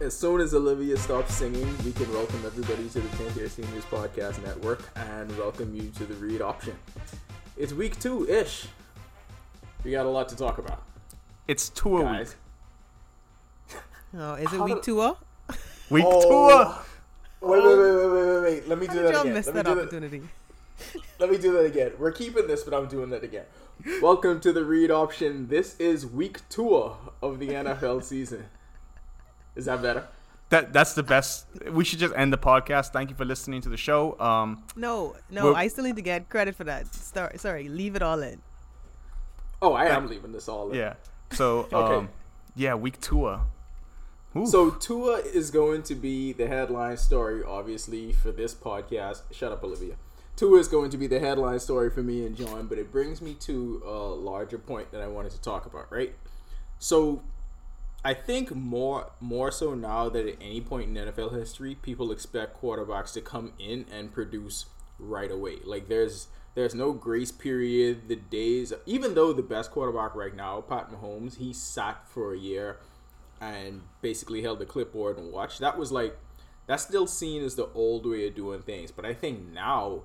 As soon as Olivia stops singing, we can welcome everybody to the Tangier Seniors Podcast Network and welcome you to the read option. It's week two ish. We got a lot to talk about. It's two a week. Guys, Oh, is it How week do- two? Oh, Week Oh. wait, wait, oh. wait, wait, wait, wait, wait. Let me how do did that y'all again. miss Let me that do that. opportunity? Let me do that again. We're keeping this, but I'm doing that again. Welcome to the read option. This is week two of the NFL season. Is that better? That that's the best. We should just end the podcast. Thank you for listening to the show. Um, No, no, I still need to get credit for that. Star- sorry, leave it all in. Oh, I am leaving this all in. yeah. So Okay. um, yeah, week two. uh, oof. So Tua is going to be the headline story, obviously, for this podcast. Shut up, Olivia. Tua is going to be the headline story for me and John, but it brings me to a larger point that I wanted to talk about, right? So I think more more so now that at any point in NFL history, people expect quarterbacks to come in and produce right away. Like there's there's no grace period. The days, even though the best quarterback right now, Pat Mahomes, he sat for a year and basically held the clipboard and watched. That was like that's still seen as the old way of doing things. But I think now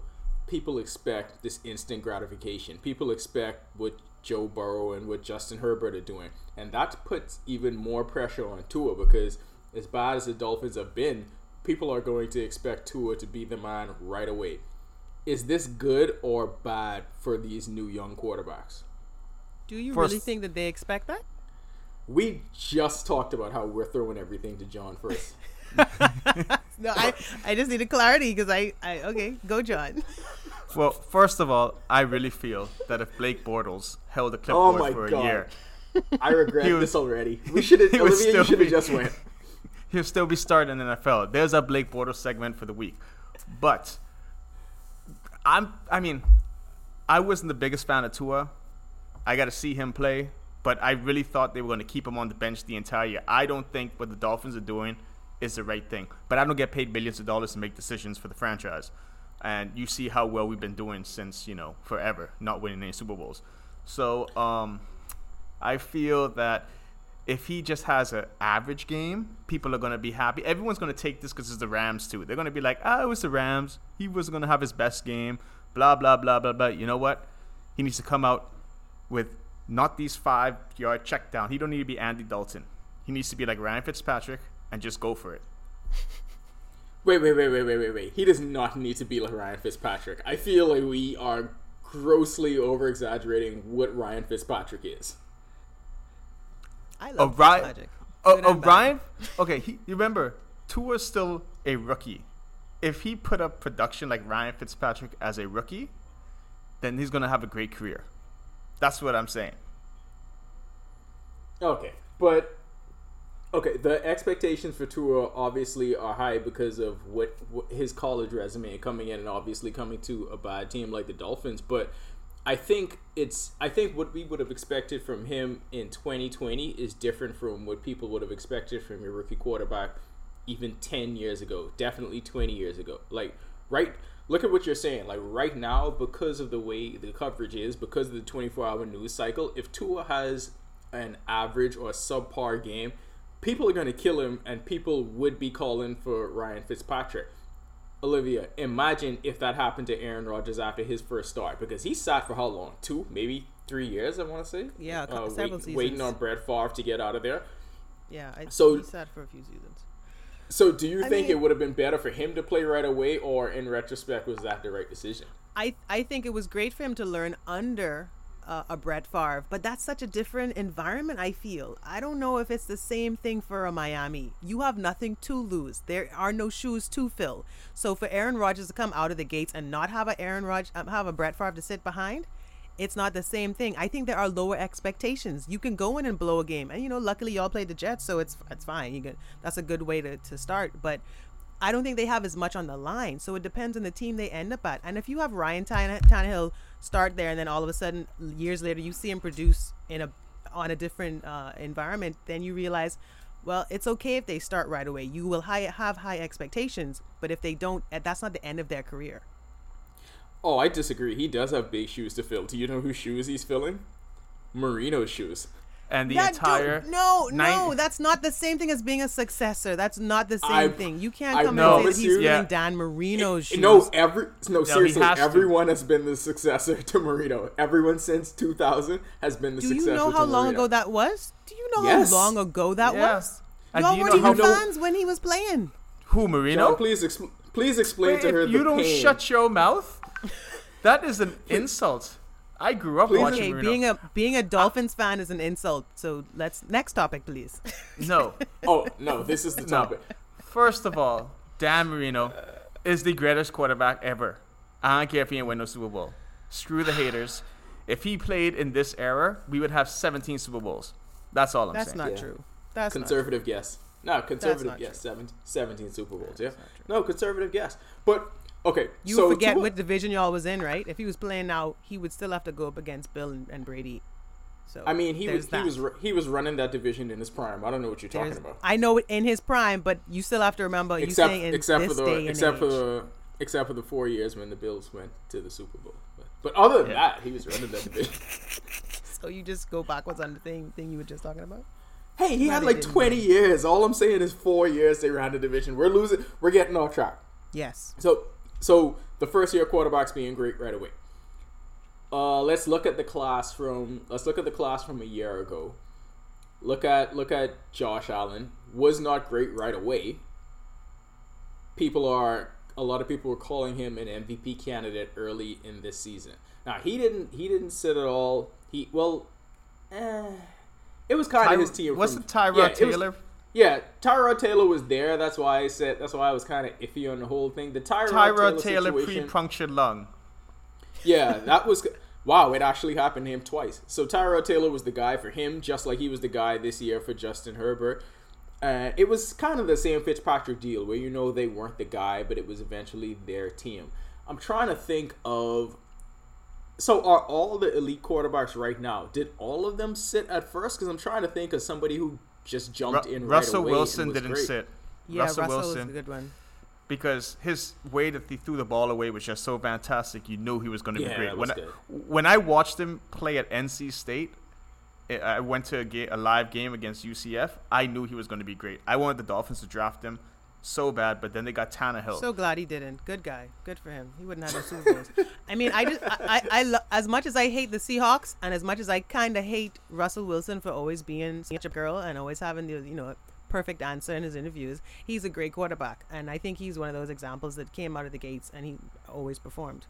people expect this instant gratification. People expect what Joe Burrow and what Justin Herbert are doing. And that puts even more pressure on Tua because as bad as the Dolphins have been, people are going to expect Tua to be the man right away. Is this good or bad for these new young quarterbacks? Do you First- really think that they expect that? We just talked about how we're throwing everything to John first. No, I, I just needed clarity because I, I, okay, go John. well, first of all, I really feel that if Blake Bortles held the Oh clipboard my for a God. year, I regret was- this already. We should have he would Olivia, you still should have just went. he'll still be starting in the NFL. There's a Blake Bortles segment for the week. But I'm I mean, I wasn't the biggest fan of Tua. I got to see him play, but I really thought they were going to keep him on the bench the entire year. I don't think what the Dolphins are doing is the right thing. But I don't get paid billions of dollars to make decisions for the franchise. And you see how well we've been doing since, you know, forever, not winning any Super Bowls. So, um I feel that if he just has an average game, people are going to be happy. Everyone's going to take this because it's the Rams too. They're going to be like, "Ah, it was the Rams. He was going to have his best game." Blah blah blah blah blah. You know what? He needs to come out with not these five yard check down. He don't need to be Andy Dalton. He needs to be like Ryan Fitzpatrick and just go for it. Wait, wait, wait, wait, wait, wait, wait. He does not need to be like Ryan Fitzpatrick. I feel like we are grossly over exaggerating what Ryan Fitzpatrick is. I love oh, O'Brien. Fitzmagic. Oh, Good. O'Brien. Oh, okay, he, you remember Tua's still a rookie. If he put up production like Ryan Fitzpatrick as a rookie, then he's gonna have a great career. That's what I'm saying. Okay, but okay, the expectations for Tua obviously are high because of what, what his college resume and coming in and obviously coming to a bad team like the Dolphins. But I think it's I think what we would have expected from him in 2020 is different from what people would have expected from a rookie quarterback even 10 years ago, definitely 20 years ago. Like right look at what you're saying. Like right now because of the way the coverage is, because of the 24-hour news cycle, if Tua has an average or subpar game, people are going to kill him and people would be calling for Ryan Fitzpatrick. Olivia, imagine if that happened to Aaron Rodgers after his first start because he sat for how long? Two, maybe three years. I want to say. Yeah, a uh, couple- several wait- waiting on Brett Favre to get out of there. Yeah, I, So- he sat for a few seasons. So, do you I think it would have been better for him to play right away, or in retrospect, was that the right decision? I I think it was great for him to learn under uh, a Brett Favre, but that's such a different environment. I feel I don't know if it's the same thing for a Miami. You have nothing to lose. There are no shoes to fill. So for Aaron Rodgers to come out of the gates and not have a Aaron Rodgers, um, have a Brett Favre to sit behind, it's not the same thing. I think there are lower expectations. You can go in and blow a game, and you know, luckily y'all played the Jets, so it's it's fine. You can that's a good way to to start, but. I don't think they have as much on the line. So it depends on the team they end up at. And if you have Ryan Tanne- Tannehill start there, and then all of a sudden, years later, you see him produce in a on a different uh, environment, then you realize, well, it's okay if they start right away. You will high, have high expectations, but if they don't, eh, that's not the end of their career. Oh, I disagree. He does have big shoes to fill. Do you know whose shoes he's filling? Marino's shoes. And the That entire no, no, nine- that's not the same thing as being a successor. That's not the same I- thing. You can't I come and say promise that he's you- filling Yeah. Dan Marino's shoes. No, every no seriously, has to. everyone has been the successor to Marino. Everyone since 2000 has been the successor. Do successor. you know to how long Marino. ago that was? Do you know Yes. how long ago that Yeah. was? And Y'all do weren't even fans when he was playing. who Marino. John, please, expl- please explain Wait, to her if the you don't pain. shut your mouth, that is an insult. I grew up Please- watching Okay, Marino. being a being a Dolphins fan is an insult. So let's next topic, please. no, Oh no, this is the No. topic. First of all, Dan Marino is the greatest quarterback ever. I don't care if he ain't win no Super Bowl. Screw the haters. If he played in this era, we would have 17 Super Bowls. That's all I'm saying. That's saying. not Yeah. true. That's not Conservative guess. No, conservative guess. Seven, 17 Super Bowls. Yeah. No, conservative guess. But okay, You so forget what division y'all was in, right? If he was playing now, he would still have to go up against Bill and, and Brady. So I mean, he was he was he was running that division in his prime. I don't know what you're There's- talking about. I know it in his prime, but you still have to remember you Except saying in except for the except age. for the except for the four years when the Bills went to the Super Bowl. But, but other than Yeah. that, he was running that division. so you just go backwards on the thing thing you were just talking about. Hey, he had like didn't 20 years. All I'm saying is four years they ran the division. We're losing. We're getting off track. Yes. So, so the first year quarterbacks being great right away. Uh, let's look at the class from. Let's look at the class from a year ago. Look at look at Josh Allen. Was not great right away. People are a lot of people were calling him an MVP candidate early in this season. Now he didn't he didn't sit at all. He well, eh, it was kind of Ty- his team. wasn't Tyrod yeah, it was- Taylor? Yeah, Tyrod Taylor was there. That's why I said. That's why I was kind of iffy on the whole thing. The Tyrod, Tyrod Taylor, Taylor pre-punctured lung. yeah, that was wow. It actually happened to him twice. So Tyrod Taylor was the guy for him, just like he was the guy this year for Justin Herbert. Uh, it was kind of the same Fitzpatrick deal, where you know they weren't the guy, but it was eventually their team. I'm trying to think of. So are all the elite quarterbacks right now? Did all of them sit at first? Because I'm trying to think of somebody who just jumped Ru- in Russell right away. Wilson and was didn't great. sit. Yeah, Russell, Russell, Wilson, was a good one. because his way that he threw the ball away was just so fantastic. You knew he was going to Yeah, be great. When I, when I watched him play at NC State, I- I went to a, ga- a live game against UCF. I knew he was going to be great. I wanted the Dolphins to draft him so bad, but then they got Tannehill. So glad he didn't. Good guy. Good for him. He wouldn't have no Super Bowls. I mean, I just, I, I, I lo- as much as I hate the Seahawks, and as much as I kind of hate Russell Wilson for always being such a girl and always having the, you know, perfect answer in his interviews, he's a great quarterback, and I think he's one of those examples that came out of the gates and he always performed.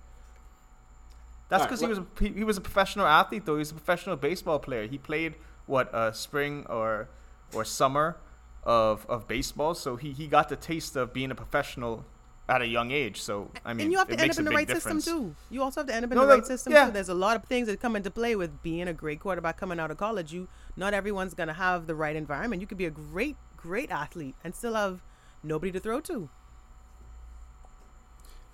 That's Alright, because he was a, he, he was a professional athlete, though. He was a professional baseball player. He played what uh, spring or or summer of of baseball, so he, he got the taste of being a professional at a young age. So I mean, and you have to end up in the right difference. system too. You also have to end up in No, the that- right system yeah. too. There's a lot of things that come into play with being a great quarterback coming out of college. You not everyone's gonna have the right environment. You could be a great, great athlete and still have nobody to throw to.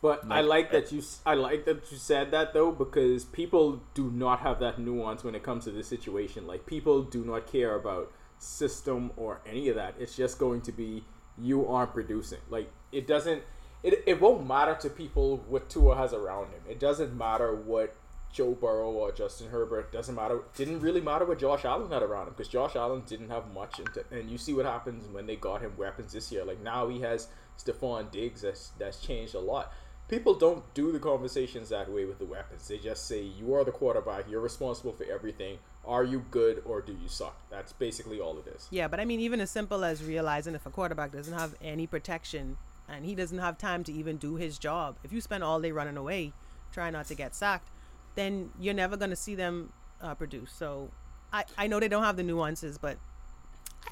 But I Like- like uh, that you. s- I like that you said that though because people do not have that nuance when it comes to this situation. Like people do not care about system or any of that. It's just going to be you aren't producing. Like it doesn't. It, it won't matter to people what Tua has around him. It doesn't matter what Joe Burrow or Justin Herbert. Doesn't matter. Didn't really matter what Josh Allen had around him because Josh Allen didn't have much. And, and you see what happens when they got him weapons this year. Like now he has Stefon Diggs. That's that's changed a lot. People don't do the conversations that way with the weapons. They just say you are the quarterback. You're responsible for everything. Are you good or do you suck? That's basically all it is. Yeah, but I mean, even as simple as realizing if a quarterback doesn't have any protection and he doesn't have time to even do his job, if you spend all day running away, trying not to get sacked, then you're never going to see them uh, produce. So I, I know they don't have the nuances, but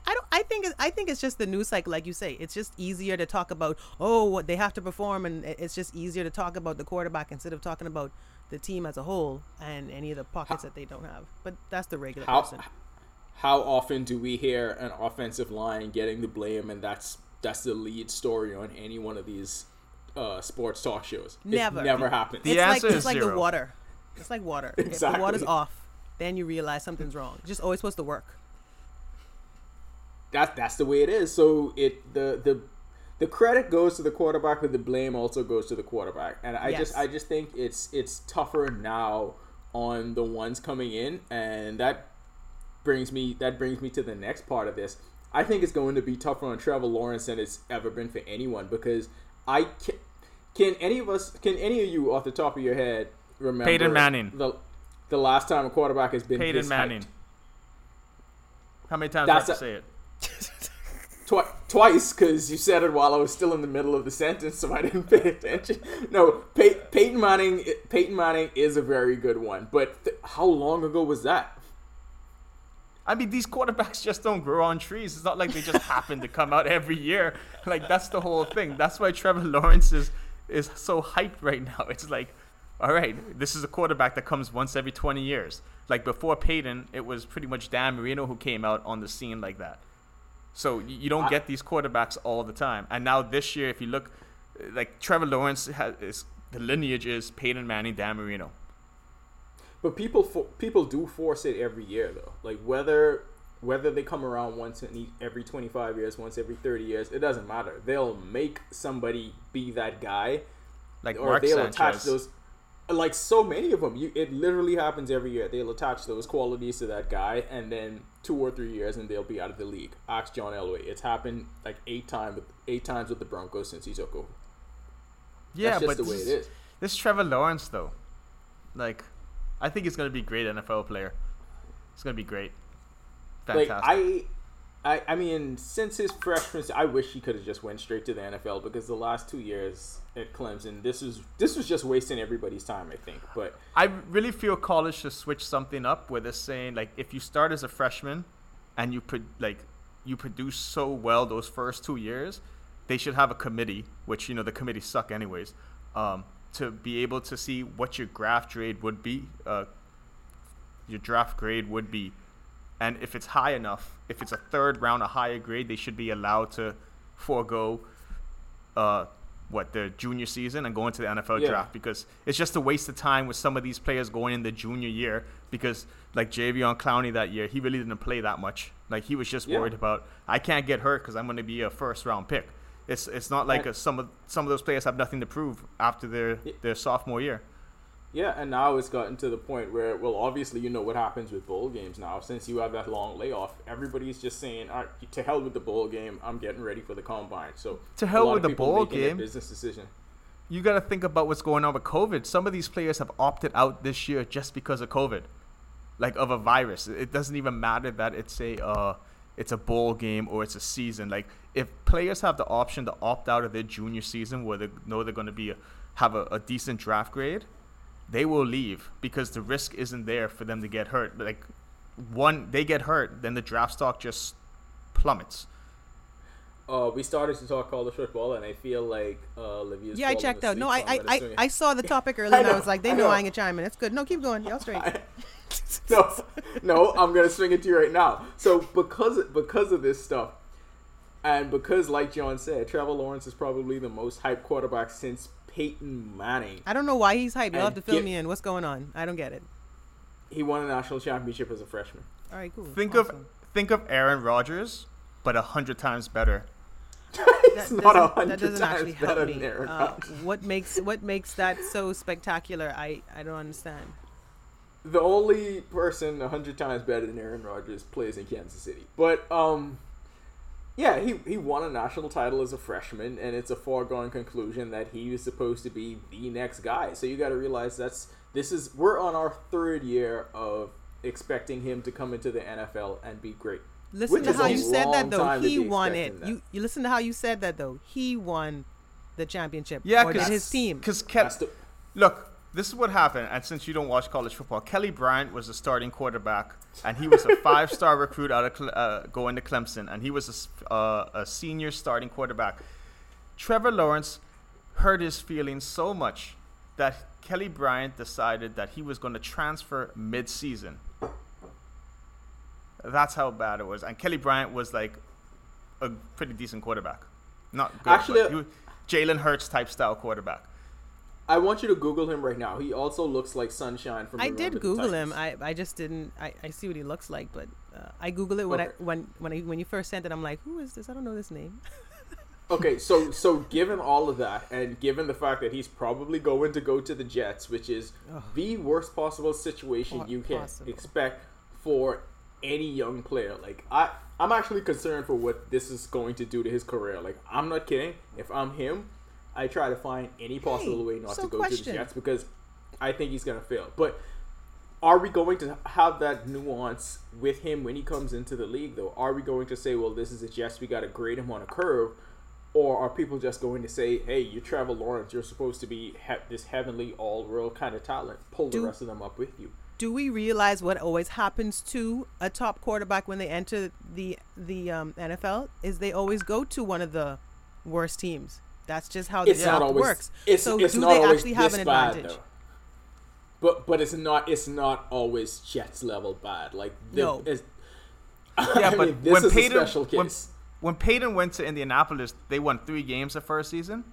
I don't. I think I think it's just the news cycle, like you say. It's just easier to talk about. Oh, they have to perform, and it's just easier to talk about the quarterback instead of talking about the team as a whole and any of the pockets that they don't have. But that's the regular How person. how often do we hear an offensive line getting the blame and that's that's the lead story on any one of these uh, sports talk shows? It Never. never happens. The it's like answer it's is like the water. It's like water. If the Exactly. water's off, then you realize something's wrong. It's just always supposed to work. That's that's the way it is. So it the the the credit goes to the quarterback, but the blame also goes to the quarterback. And I just I just think it's it's tougher now on the ones coming in, and that brings me that brings me to the next part of this. I think it's going to be tougher on Trevor Lawrence than it's ever been for anyone because I can, can any of us can any of you off the top of your head remember Peyton Manning. the the last time a quarterback has been Peyton this Manning. hyped? How many times do I have to a- say it? Twi- twice because you said it while I was still in the middle of the sentence, so I didn't pay attention. No, Pey- Peyton Manning. Peyton Manning is a very good one, but th- how long ago was that? I mean, these quarterbacks just don't grow on trees. It's not like they just happen to come out every year. Like that's the whole thing. That's why Trevor Lawrence is is so hyped right now. It's like, all right, this is a quarterback that comes once every 20 years. Like before Peyton, it was pretty much Dan Marino who came out on the scene like that. So you don't get these quarterbacks all the time. And now this year, if you look, like Trevor Lawrence has is the lineage is Peyton Manning, Dan Marino. But people for, people do force it every year though. Like whether whether they come around once in every 25 years, once every 30 years, it doesn't matter. They'll make somebody be that guy Like or Mark they'll Sanchez. attach those like so many of them you it literally happens every year they'll attach those qualities to that guy and then two or three years and they'll be out of the league ask john elway it's happened like eight times eight times with the broncos since he took over yeah, but the way this, it is this Trevor Lawrence though, like, I think he's gonna be a great NFL player. It's gonna be great. Fantastic. like I, I, I mean, since his freshman, I wish he could have just went straight to the NFL because the last two years at Clemson, this was this was just wasting everybody's time. I think, but I really feel college should switch something up where they're saying like if you start as a freshman and you put like you produce so well those first two years, they should have a committee, which you know the committee suck anyways, um, to be able to see what your draft grade would be, uh, your draft grade would be, and if it's high enough, if it's a third round, a higher grade, they should be allowed to forego uh, what their junior season and go into the NFL Yeah. draft because it's just a waste of time with some of these players going in the junior year because like Javion Clowney that year he really didn't play that much like he was just Yeah. worried about I can't get hurt because I'm going to be a first round pick it's it's not like a, some of some of those players have nothing to prove after their Yeah. their sophomore year Yeah, and now it's gotten to the point where, well, obviously, you know what happens with bowl games now. Since you have that long layoff, everybody's just saying, "All right, to hell with the bowl game. I'm getting ready for the combine." So To hell with the bowl game. Business decision. you got to think about what's going on with COVID. Some of these players have opted out this year just because of COVID, like of a virus. It doesn't even matter that it's a uh, it's a bowl game or it's a season. Like if players have the option to opt out of their junior season where they know they're going to be a, have a, a decent draft grade, they will leave because the risk isn't there for them to get hurt. Like one, they get hurt, then the draft stock just plummets. Uh, we started to talk college football, and I feel like uh, Olivia's Yeah, I checked out. No, I I'm I, I, swing it. I saw the topic earlier and I know, was like, they I know, know. I ain't gonna chime in. It's good. No, keep going. Y'all straight. no, no, I'm gonna swing it to you right now. So because because of this stuff, and because like John said, Trevor Lawrence is probably the most hyped quarterback since Peyton Manning. I don't know why he's hyped. You'll have to fill get- me in. What's going on? I don't get it. He won a national championship as a freshman. All right, cool. Think of think of Aaron Rodgers, but a hundred times better. It's That not a doesn't- hundred that doesn't times actually better help than me. Aaron Uh, what makes what makes that so spectacular? I I don't understand. The only person a hundred times better than Aaron Rodgers plays in Kansas City. But um, yeah, he he won a national title as a freshman, and it's a foregone conclusion that he was supposed to be the next guy. So you got to realize that's this is we're on our third year of expecting him to come into the NFL and be great. Listen to how you said that though. He won it. that. You you listen to how you said that though. He won the championship. Yeah, because his team. Because That's look, this is what happened. And since you don't watch college football, Kelly Bryant was a starting quarterback, and he was a five-star recruit out of uh, going to Clemson, and he was a uh, a senior starting quarterback. Trevor Lawrence hurt his feelings so much that Kelly Bryant decided that he was going to transfer mid-season. That's how bad it was. And Kelly Bryant was like a pretty decent quarterback. Not good, Actually, but he was Jalen Hurts type style quarterback. I want you to Google him right now. He also looks like Sunshine from. I did Google him. I, I just didn't. I, I see what he looks like, but uh, I Google it when Okay. I when when I, when you first sent it. I'm like, who is this? I don't know this name. Okay, so so given all of that, and given the fact that he's probably going to go to the Jets, which is the worst possible situation you can possible. expect for any young player. Like I, I'm actually concerned for what this is going to do to his career. Like I'm not kidding. If I'm him, I try to find any possible Hey, way not so to go question. to the Jets because I think he's gonna fail. But are we going to have that nuance with him when he comes into the league though? Are we going to say, well, this is a Jets, we got to grade him on a curve? Or are people just going to say, hey, you're Trevor Lawrence, you're supposed to be he- this heavenly all world kind of talent. Pull Do- the rest of them up with you. Do we realize what always happens to a top quarterback when they enter the the um, NFL? Is they always go to one of the worst teams. That's just how the It's not draft always. works. It's, so it's do not they always actually have an advantage? though. But but it's not it's not always Jets level bad. Like the, No. it's, Yeah, I but mean, this when is Peyton a special when, case. when Peyton went to Indianapolis, they won three games the first season.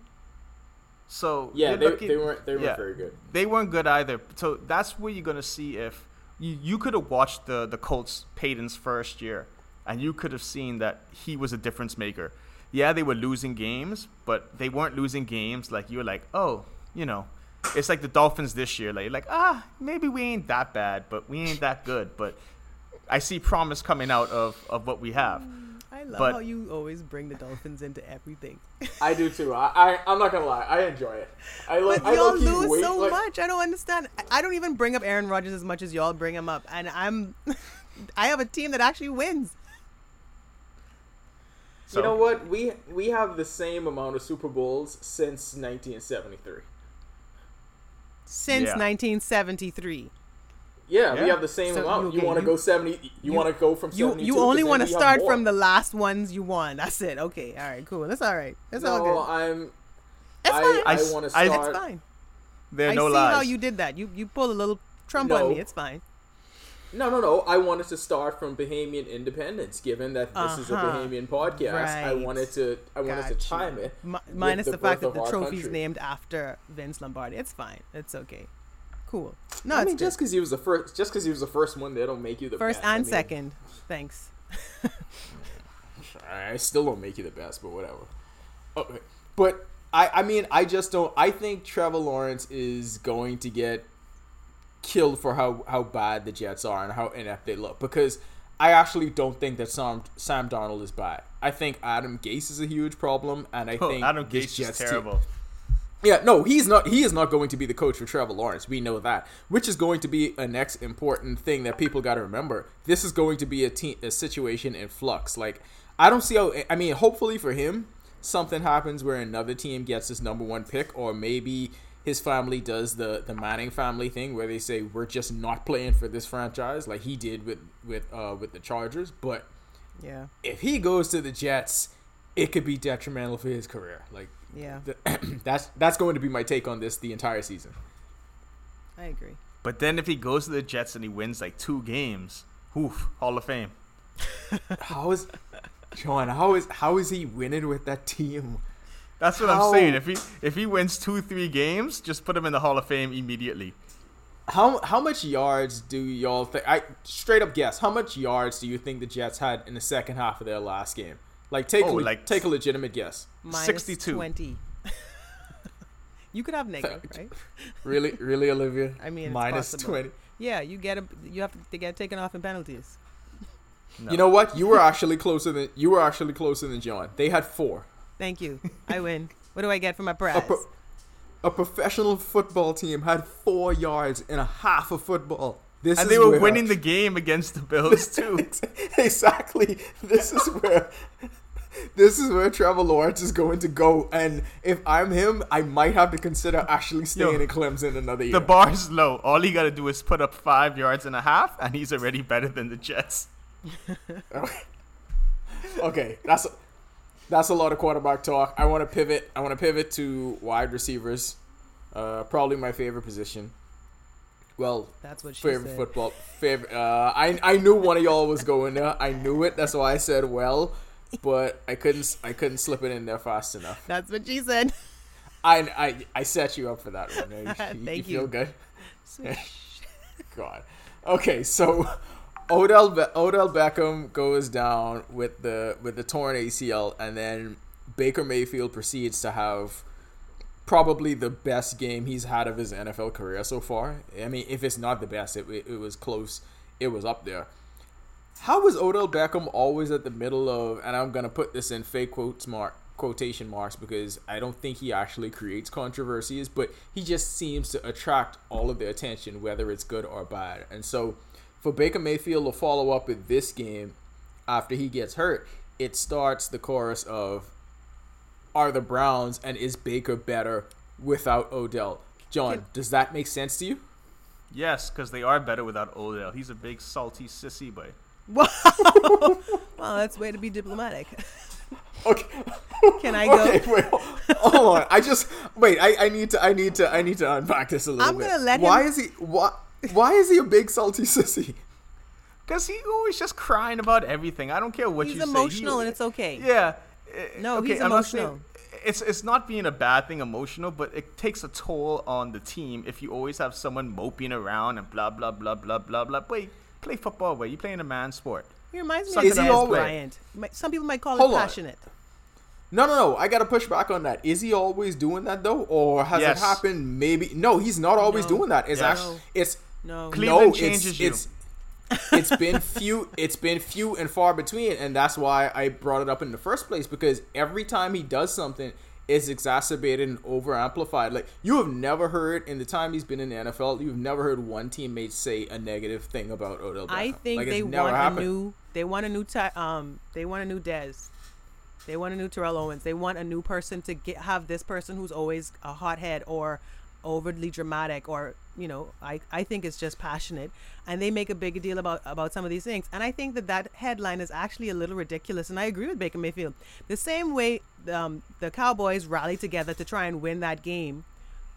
So yeah, they, looking- they weren't they weren't yeah. very good. They weren't good either. So that's where you're gonna see if you, you could have watched the the Colts Peyton's first year, and you could have seen that he was a difference maker. Yeah, they were losing games, but they weren't losing games like you were like, oh, you know, it's like the Dolphins this year. Like, like ah, maybe we ain't that bad, but we ain't that good. But I see promise coming out of of what we have. I love But- how you always bring the Dolphins into everything. I do too. I, I I'm not gonna lie. I enjoy it. I like. But I y'all lose wait, so like- much. I don't understand. I- I don't even bring up Aaron Rodgers as much as y'all bring him up, and I'm, I have a team that actually wins. So, you know what? We we have the same amount of Super Bowls since 1973. Since Yeah. 1973, Yeah, Yeah. we have the same So, amount. okay, You want to go 70? You, you- want to go from you 72? you only want to start from the last ones you won. That's it. Okay, all right, cool. That's all right. That's all good. I'm. That's I, fine. I, I s- want to I- start. It's fine. there are no I see lies. how you did that. You you pulled a little Trump No. on me. It's fine. No, no, no. I wanted to start from Bahamian independence. Given that this is a Uh-huh. Bahamian podcast, I wanted to. I wanted to Gotcha. chime it. Mi- with minus the the, fact that the trophy's country. named after Vince Lombardi. It's fine. It's okay. Cool. No, I mean, good. just because he was the first, just because he was the first one, they don't make you the first best. I and mean, second. Thanks. I still don't make you the best, but whatever. Okay. But I, I mean, I just don't. I think Trevor Lawrence is going to get killed for how how bad the Jets are and how inept they look because I actually don't think that Sam Sam Darnold is bad. I think Adam Gase is a huge problem, and I Oh, think Adam Gase is Jets team- terrible. yeah, no, he's not. He is not going to be the coach for Trevor Lawrence. We know that, which is going to be a next important thing that people got to remember. This is going to be a team, a situation in flux. Like, I don't see how. I mean, hopefully for him, something happens where another team gets his number one pick, or maybe his family does the the Manning family thing where they say we're just not playing for this franchise, like he did with with uh with the Chargers. But Yeah. if he goes to the Jets, it could be detrimental for his career. Like Yeah. th- that's that's going to be my take on this the entire season. I agree. But then if he goes to the Jets and he wins like two games, oof, Hall of Fame. How is John? How is how is he winning with that team? That's what How- I'm saying. If he if he wins two three games, just put him in the Hall of Fame immediately. How how much yards do y'all think? I straight up guess. How much yards do you think the Jets had in the second half of their last game? Like take Oh, a, le- like- take a legitimate guess. Minus 62. 20. you could have negative, right? Really, really, Olivia? I mean, minus possible. twenty. Yeah, you get a, you have to get taken off in penalties. No. You know what? You were actually closer than you were actually closer than John. They had four. Thank you. I win. What do I get for my A, prize? pro- a professional football team had four yards in a half of football. This and is they were where- winning the game against the Bills too. exactly. This is where this is where Trevor Lawrence is going to go. And if I'm him, I might have to consider actually staying Yo, in Clemson another year. the bar's low. All he got to do is put up five yards and a half, and he's already better than the Jets. okay, that's that's a lot of quarterback talk. I want to pivot. I want to pivot to wide receivers. Uh, probably my favorite position. Well, That's what she favorite said. football favorite. Uh, I I knew one of y'all was going there. I knew it. That's why I said well, but I couldn't I couldn't slip it in there fast enough. That's what she said. I I, I set you up for that one. You, Thank feel you. good. God. Okay, so Odell Be- Odell Beckham goes down with the with the torn ACL, and then Baker Mayfield proceeds to have probably the best game he's had of his NFL career so far. I mean, if it's not the best, it, it, it was close. It was up there. How is Odell Beckham always at the middle of? And I'm gonna put this in fake quotes mark quotation marks because I don't think he actually creates controversies, but he just seems to attract all of the attention, whether it's good or bad. And so, for Baker Mayfield to follow up with this game after he gets hurt, it starts the chorus of are the Browns and is Baker better without Odell? John, does that make sense to you? Yes, because they are better without Odell. He's a big salty sissy boy. Wow. well, that's way to be diplomatic. Okay. Can I go? Okay, wait, hold on. I just wait. I, I need to. I need to. I need to unpack this a little I'm bit. gonna let Why him- is he? Why? Why is he a big salty sissy? Because he always just crying about everything. I don't care what He's you say. He's emotional and it's okay. Yeah. No, okay, he's I'm not saying- emotional. It's it's not being a bad thing emotional, but it takes a toll on the team if you always have someone moping around and blah blah blah blah blah blah. Wait, play football, way you playing a man sport. He reminds me Suck of it up, Dez. Bryant. Some people might call Hold it on. passionate. No, no, no. I gotta push back on that. Is he always doing that though, or has Yes. it happened? Maybe. No, he's not always No. doing that. It's Yeah. actually. It's No. Cleveland no. changes it's, you. It's, it's been few. It's been few and far between, and that's why I brought it up in the first place because every time he does something. It's exacerbated and over amplified. Like you have never heard in the time he's been in the NFL, you've never heard one teammate say a negative thing about Odell Beckham. I think Like, they want happened. a new. They want a new. Ty, um. They want a new Dez. They want a new Terrell Owens. They want a new person to get have this person who's always a hothead or overly dramatic or you know I, I think it's just passionate and they make a big deal about about some of these things and I think that that headline is actually a little ridiculous and I agree with Baker Mayfield the same way um, the Cowboys rally together to try and win that game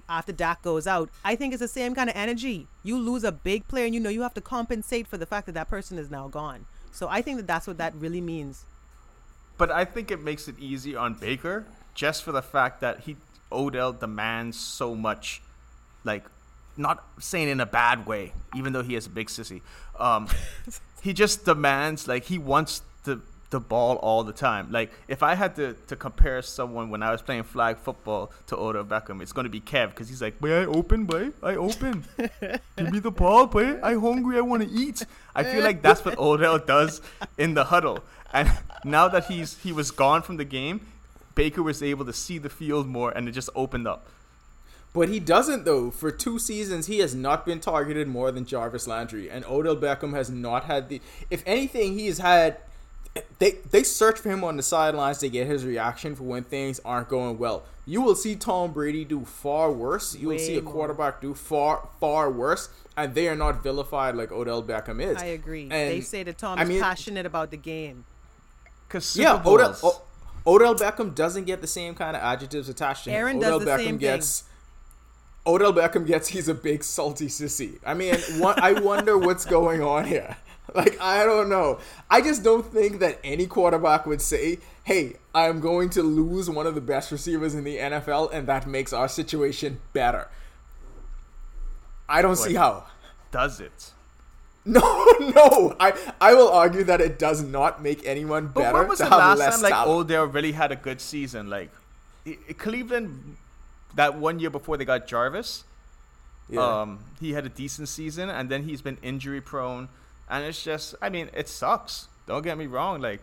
after Dak goes out, I think it's the same kind of energy. You lose a big player, and you know you have to compensate for the fact that that person is now gone. So I think that that's what that really means. But I think it makes it easy on Baker just for the fact that he Odell demands so much, like not saying in a bad way, even though he is a big sissy. Um, he just demands like he wants the the ball all the time. Like if I had to, to compare someone when I was playing flag football to Odell Beckham, it's gonna be Kev because he's like, "Boy, I open, boy, I open. Give me the ball, boy. I hungry. I want to eat." I feel like that's what Odell does in the huddle. And now that he's he was gone from the game, Baker was able to see the field more, and it just opened up. But he doesn't though. For two seasons, he has not been targeted more than Jarvis Landry, and Odell Beckham has not had the. If anything, he's had. They they search for him on the sidelines to get his reaction for when things aren't going well. You will see Tom Brady do far worse. You will see Way a more. quarterback do far far worse, and they are not vilified like Odell Beckham is. I agree. And, they say that Tom I is mean- passionate about the game. Cause yeah, Super Odell, Bowls- o- Odell Beckham doesn't get the same kind of adjectives attached to him. Aaron does Odell the Beckham same thing. gets. Odell Beckham gets he's a big salty sissy. I mean, what, I wonder what's going on here. Like I don't know. I just don't think that any quarterback would say, "Hey, I'm going to lose one of the best receivers in the NFL, and that makes our situation better." I don't see how. does it. No, no. I I will argue that it does not make anyone But better when was to the have last time like talent. Odell really had a good season? Like Cleveland, that one year before they got Jarvis, Yeah. um, he had a decent season, and then he's been injury prone, and it's just, I mean, it sucks. Don't get me wrong. Like,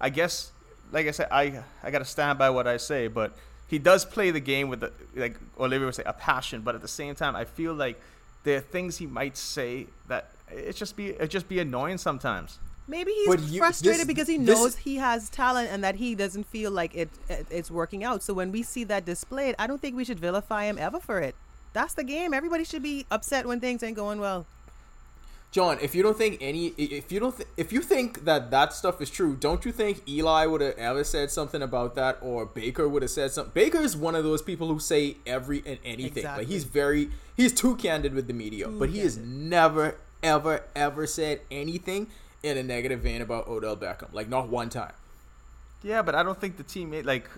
I guess, like I said, I I gotta stand by what I say, but he does play the game with, the, like Olivia would say, a passion. But at the same time, I feel like there are things he might say that it just be it just be annoying sometimes. Maybe he's But you- frustrated this- because he this- knows he has talent and that he doesn't feel like it, it it's working out. So when we see that displayed, I don't think we should vilify him ever for it. That's the game. Everybody should be upset when things ain't going well. John, if you don't think any, if you don't, th- if you think that that stuff is true, don't you think Eli would have ever said something about that, or Baker would have said something? Baker is one of those people who say every and anything. Like he's very, he's too candid with the media, Too but he has candid. never, ever, ever said anything in a negative vein about Odell Beckham. Like not one time. Yeah, but I don't think the teammate like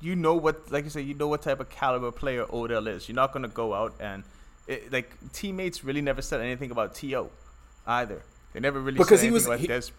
you know what like you said, you know what type of caliber player Odell is. You're not gonna go out and it, like teammates really never said anything about To either. They never really Because said he anything was- about he- Dez-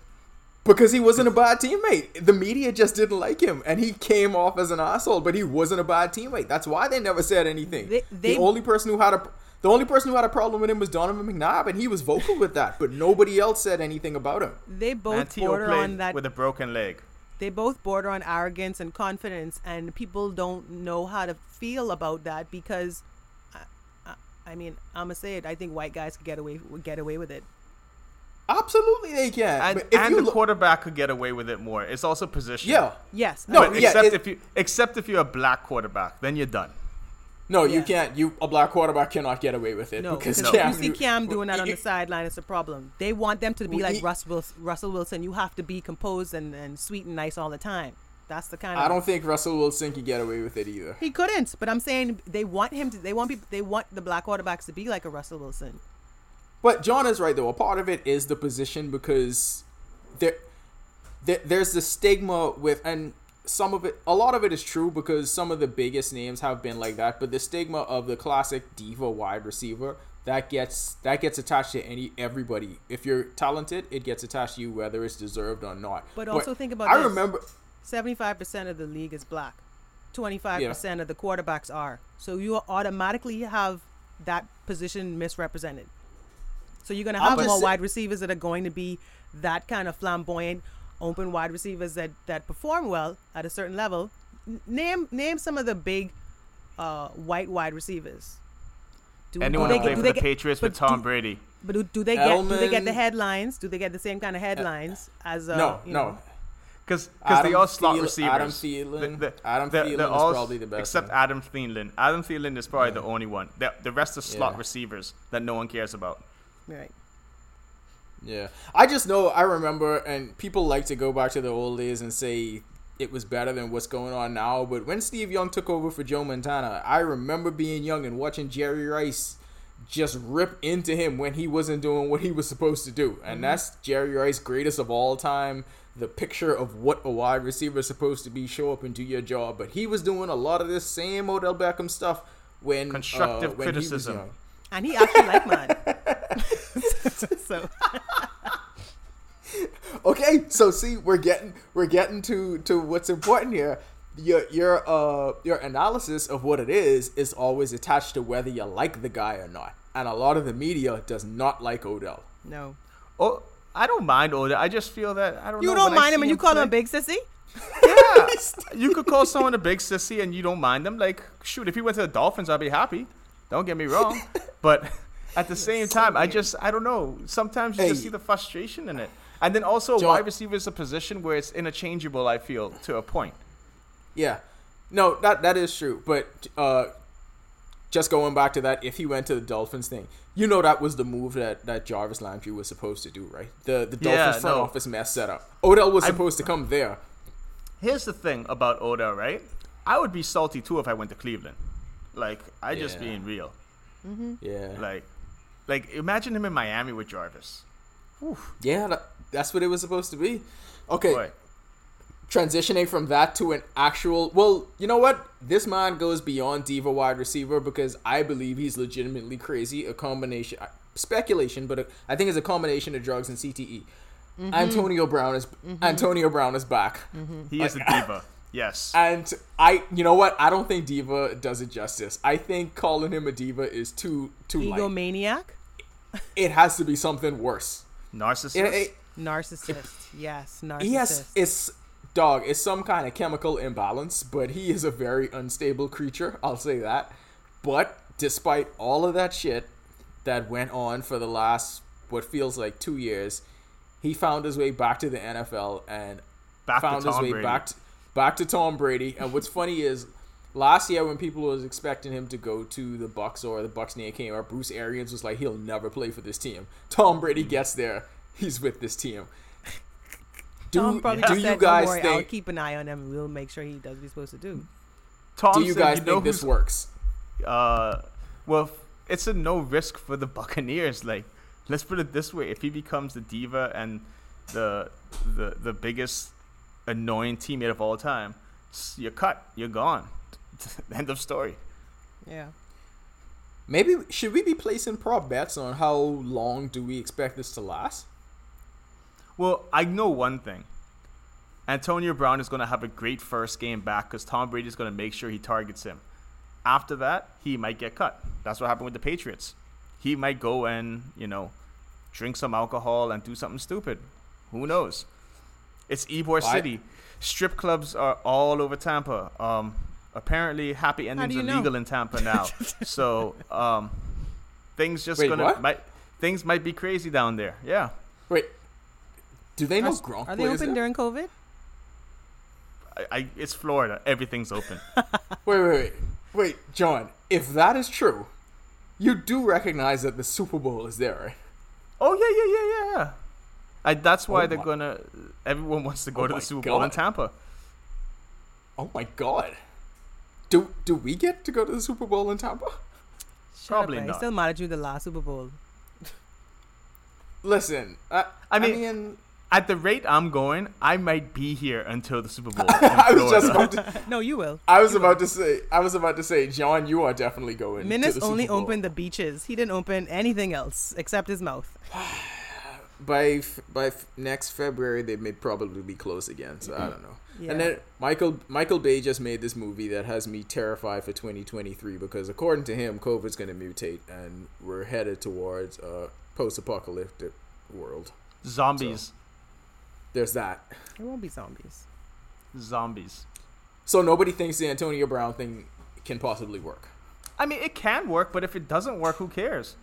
Because he wasn't a bad teammate. The media just didn't like him, and he came off as an asshole. But he wasn't a bad teammate. That's why they never said anything. They- they- the only person who had a The only person who had a problem with him was Donovan McNabb, and he was vocal with that, but nobody else said anything about him. They both Antio border on that. with a broken leg. they both border on arrogance and confidence, and people don't know how to feel about that because, I, I, I mean, I'm gonna say it. I think white guys could get away get away with it. Absolutely, they can. And, and the look- quarterback could get away with it more. It's also position. yeah, Yes. No, But yeah, except it- if you except if you're a black quarterback, then you're done. No, you can't. You a black quarterback cannot get away with it No, because because Cam, you see Cam doing that on the sideline, it's a problem. They want them to be like he- Russ Wilson, Russell Wilson. You have to be composed and, and sweet and nice all the time. That's the kind of. I don't think Russell Wilson can get away with it either. He couldn't, but I'm saying they want him to. They want people. They want the black quarterbacks to be like a Russell Wilson. But John is right though. A part of it is the position because there, there there's the stigma with and some of it a lot of it is true because some of the biggest names have been like that, but the stigma of the classic diva wide receiver that gets that gets attached to any everybody. If you're talented, it gets attached to you whether it's deserved or not. But also think about I this. remember Seventy-five percent of the league is black. Twenty-five percent of the quarterbacks are. So you automatically have that position misrepresented. So you're gonna I'm have more wide receivers that are going to be that kind of flamboyant, open wide receivers that that perform well at a certain level. N- name name some of the big uh, white wide receivers. Do, Anyone do who played do for the get- Patriots with Tom do- Brady. But do, do they get do they get the headlines? Do they get the same kind of headlines as uh, no, you no. know, Because Adam they all slot Thiel- receivers. Adam Thielen- Adam they're- Thielen they're is all- probably the best Except one. Adam Thielen. Adam Thielen is probably the only one. The, the rest are slot Yeah. receivers that no one cares about. right? Yeah. I just know I remember and people like to go back to the old days and say it was better than what's going on now, but when Steve Young took over for Joe Montana, I remember being young and watching Jerry Rice just rip into him when he wasn't doing what he was supposed to do. And that's Jerry Rice greatest of all time. The picture of what a wide receiver is supposed to be show up and do your job, but he was doing a lot of this same Odell Beckham stuff when Constructive uh, when he was criticism. young. And he actually liked mine. so Okay, so see, we're getting we're getting to to what's important here. Your your uh your analysis of what it is is always attached to whether you like the guy or not, and a lot of the media does not like Odell. no, Oh, I don't mind Odell. I just feel that I don't. you know, don't mind him and you call him a big sissy. Yeah, you could call someone a big sissy and you don't mind them. Like, shoot, if he went to the Dolphins, I'd be happy. Don't get me wrong, but at the same time, I just I don't know. Sometimes you just see the frustration in it, and then also John- wide receiver is a position where it's interchangeable. I feel to a point. Yeah, no, that that is true. But uh, just going back to that, if he went to the Dolphins thing, you know that was the move that that Jarvis Landry was supposed to do, right? The the Yeah, Dolphins front no. office mess setup. Odell was I- supposed to come there. Here's the thing about Odell, right? I would be salty too if I went to Cleveland. Like, I just being real. Yeah, Like, like imagine him in Miami with Jarvis. yeah, that, that's what it was supposed to be. Okay, Boy, transitioning from that to an actual well you know what? This man goes beyond diva wide receiver because i believe he's legitimately crazy. A combination uh, speculation but I i think it's a combination of drugs and cte mm-hmm. antonio brown is mm-hmm. antonio brown is back. Mm-hmm. He is a diva. Yes. and i you know what? I don't think diva does it justice. I think calling him a diva is too too light. Egomaniac, it has to be something worse. Narcissist. it, it, narcissist. Yes, narcissist. He has it's dog. It's some kind of chemical imbalance, but he is a very unstable creature. I'll say that. But despite all of that shit that went on for the last what feels like two years, he found his way back to the NFL and Back to found his way Brady. back to, back to Tom Brady. And what's funny is last year when people was expecting him to go to the Bucks or the Bucks near came up, Bruce Arians was like, he'll never play for this team. Tom Brady gets there, he's with this team. Do, Tom probably do just you said, guys "Don't worry, I'll think? keep an eye on him. and We'll make sure he does what he's supposed to do." Tom Do you said, guys you know think this works? Uh, well, it's a no risk for the Buccaneers. Like, let's put it this way: if he becomes the diva and the the the biggest annoying teammate of all time, you're cut. You're gone. End of story. Yeah. Maybe should we be placing prop bets on how long do we expect this to last? Well, I know one thing. Antonio Brown is going to have a great first game back because Tom Brady is going to make sure he targets him. after that, he might get cut. That's what happened with the Patriots. He might go and, you know, drink some alcohol and do something stupid. Who knows? It's Ybor City. Strip clubs are all over Tampa. Um, apparently, happy endings are know? legal in Tampa now. so um, things just Wait, gonna might things might be crazy down there. Yeah. Wait, do they know Are, Gronk are they plays open there? during COVID? I, I, it's Florida. Everything's open. Wait, wait, wait, wait, John. If that is true, you do recognize that the Super Bowl is there, right? Oh yeah, yeah, yeah, yeah. I, that's why Oh they're my- gonna. Everyone wants to go Oh to the Super Bowl in Tampa. Oh my God. Do do we get to go to the Super Bowl in Tampa? Shut Probably up, man. not. He's still mad at you the last Super Bowl. Listen, I, I I mean- mean, At the rate I'm going, I might be here until the Super Bowl. I was just about to. No, you will. I was about to say. I was about to say, John, you are definitely going. to Minus the Super only Bowl. opened the beaches. He didn't open anything else except his mouth. by f- by f- next February. They may probably be closed again. So I don't know. Yeah. And then Michael Michael Bay just made this movie that has me terrified for 2023 because according to him, COVID's going to mutate and we're headed towards a post-apocalyptic world. Zombies. There's that. It won't be zombies. Zombies. So nobody thinks the Antonio Brown thing can possibly work. I mean, it can work, but if it doesn't work, who cares?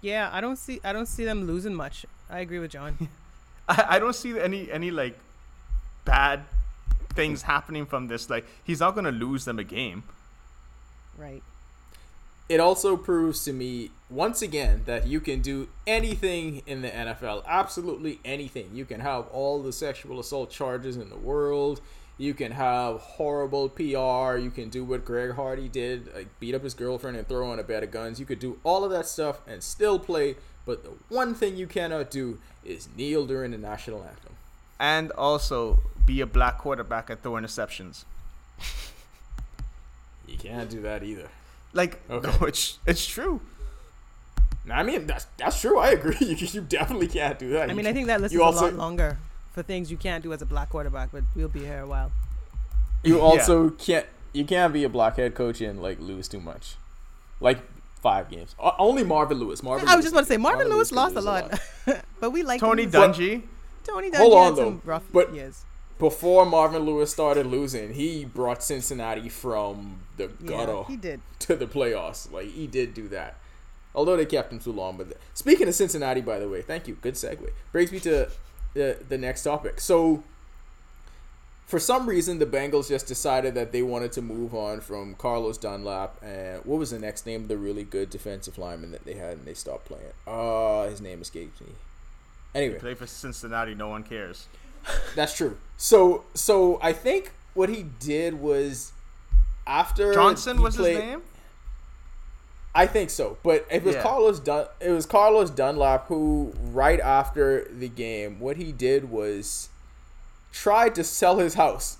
Yeah, I don't see. I don't see them losing much. I agree with John. I, I don't see any any like bad things happening from this. Like he's not gonna lose them a game. right. It also proves to me once again that you can do anything in the NFL, absolutely anything. You can have all the sexual assault charges in the world. You can have horrible PR. You can do what Greg Hardy did, like beat up his girlfriend and throw on a bed of guns. You could do all of that stuff and still play. But the one thing you cannot do is kneel during the national anthem. And also be a black quarterback and throw interceptions. You can't do that either. Like Okay. no, it's it's true. I mean, that's that's true. I agree. You, you definitely can't do that. I mean, I think that list you is also- a lot longer for things you can't do as a black quarterback, but we'll be here a while. You Yeah. also can't you can't be a black head coach and like lose too much, like five games. O- only Marvin Lewis. Marvin. I Lewis was just about to say can- Marvin Lewis can lost a lose lot, but we like Tony him. Dungy. Tony Dungy Hold on, had some though, rough but- years. Before Marvin Lewis started losing, he brought Cincinnati from the Yeah, gutter he did. to the playoffs. Like he did do that. Although they kept him too long. But speaking of Cincinnati, by the way, thank you. Good segue. Brings me to the the next topic. So, for some reason, the Bengals just decided that they wanted to move on from Carlos Dunlap and what was the next name of the really good defensive lineman that they had, and they stopped playing. Uh his name escapes me. Anyway, Play for Cincinnati. No one cares. That's true. So so I think what he did was after Johnson was played- his name. I think so, but it was Yeah. Carlos Dun- it was Carlos Dunlap who right after the game what he did was tried to sell his house.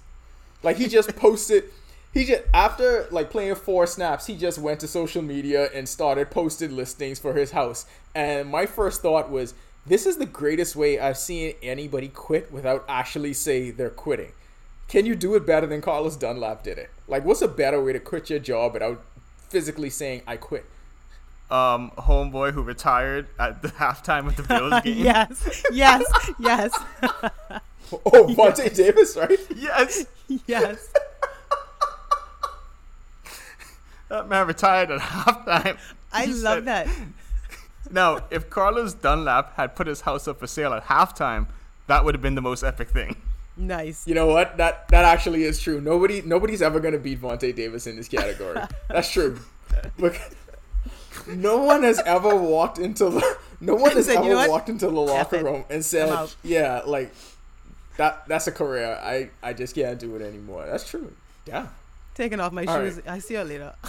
Like he just posted he just after like playing four snaps, he just went to social media and started posted listings for his house. And my first thought was this is the greatest way I've seen anybody quit without actually say they're quitting. Can you do it better than Carlos Dunlap did it? Like what's a better way to quit your job without physically saying I quit? Um, homeboy who retired at the halftime of the Bills game. yes, yes, yes, Oh, Vontae Davis, right? Yes. yes. That man retired at halftime. I He love said- that. Now, if Carlos Dunlap had put his house up for sale at halftime, that would have been the most epic thing. Nice. You know what? That that actually is true. Nobody nobody's ever gonna beat Vontae Davis in this category. That's true. But no one has ever walked into the no one has Said, "You ever know walked into the locker room and said, "Yeah, like that that's a career. I I just can't do it anymore." That's true. Yeah. Taking off my All shoes. I see you later.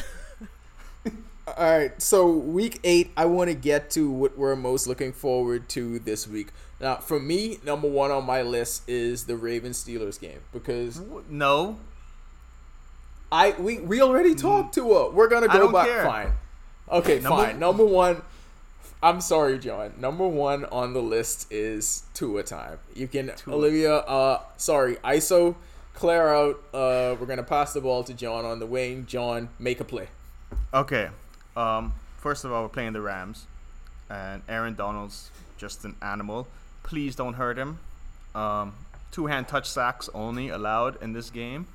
All right, so week eight, I want to get to what we're most looking forward to this week. Now, for me, number one on my list is the Ravens Steelers game because No. I we we already talked to her. We're gonna go care. Fine. Okay, Number- fine. Number one. I'm sorry, John. Number one on the list is Tua time. You can Olivia. Uh, sorry, ISO, clear out. Uh, we're gonna pass the ball to John on the wing. John, make a play. Okay. Um, first of all, we're playing the Rams, and Aaron Donald's just an animal. Please don't hurt him. Um, two-hand touch sacks only allowed in this game,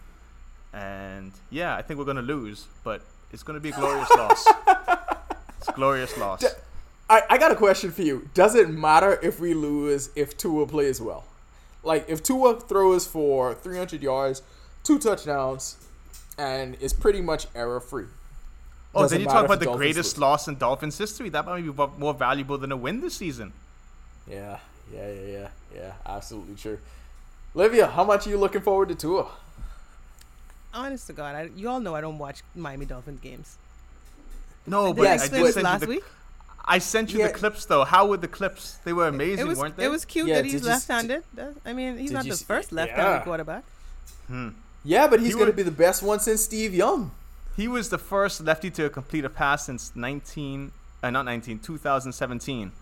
and yeah, I think we're gonna lose, but it's gonna be a glorious loss. It's a glorious loss. I, I got a question for you. Does it matter if we lose if Tua plays well? Like if Tua throws for 300 yards, two touchdowns, and is pretty much error free. Oh, then you talk about the greatest loss in Dolphins history. That might be more valuable than a win this season. Yeah, yeah, yeah, yeah, yeah. Absolutely true. Livia, how much are you looking forward to Tua? Honest to God, I, you all know I don't watch Miami Dolphins games. No, but yes, I did send last the, week. I sent you yeah. the clips though. How were the clips? They were amazing, it was, weren't they? It was cute yeah, that he's left-handed. I mean, he's not the first left-handed yeah. quarterback. Hmm. Yeah, but he's he going to be the best one since Steve Young. He was the first lefty to complete a pass since 19, uh, not 19, 2017.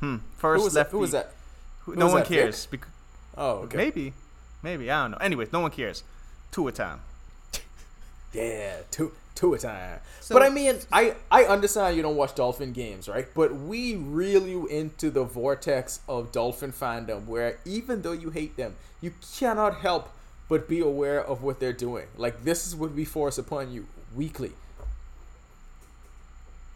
Hmm. First who was lefty. That? Who was that? Who, no one cares. Bec- oh, okay. Maybe, maybe I don't know. Anyways, no one cares. Tua time. yeah, two Tua time. So, but I mean, I I understand you don't watch Dolphin games, right? But we reel you into the vortex of Dolphin fandom, where even though you hate them, you cannot help but be aware of what they're doing. Like this is what we force upon you weekly.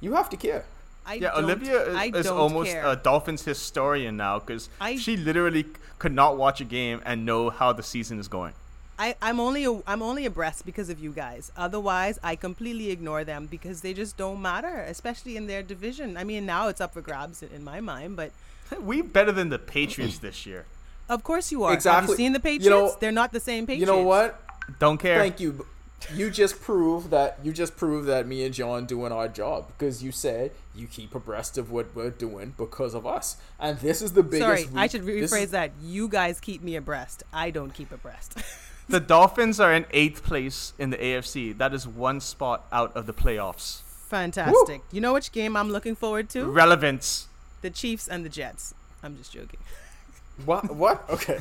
You have to care. I yeah, Olivia is, is almost care. a Dolphins historian now because she literally could not watch a game and know how the season is going. I, I'm only a, I'm only abreast because of you guys. Otherwise, I completely ignore them because they just don't matter, especially in their division. I mean, now it's up for grabs in my mind, but we better than the Patriots this year. Of course you are. Exactly. Have you seen the Patriots? You know, They're not the same Patriots. You know what? Don't care. Thank you. You just prove that you just prove that me and John doing our job because you said you keep abreast of what we're doing because of us, and this is the biggest. Sorry, week. I should rephrase is, that. You guys keep me abreast. I don't keep abreast. the Dolphins are in eighth place in the AFC. That is one spot out of the playoffs. Fantastic. Woo! You know which game I'm looking forward to? Relevance. The Chiefs and the Jets. I'm just joking. What? What? Okay.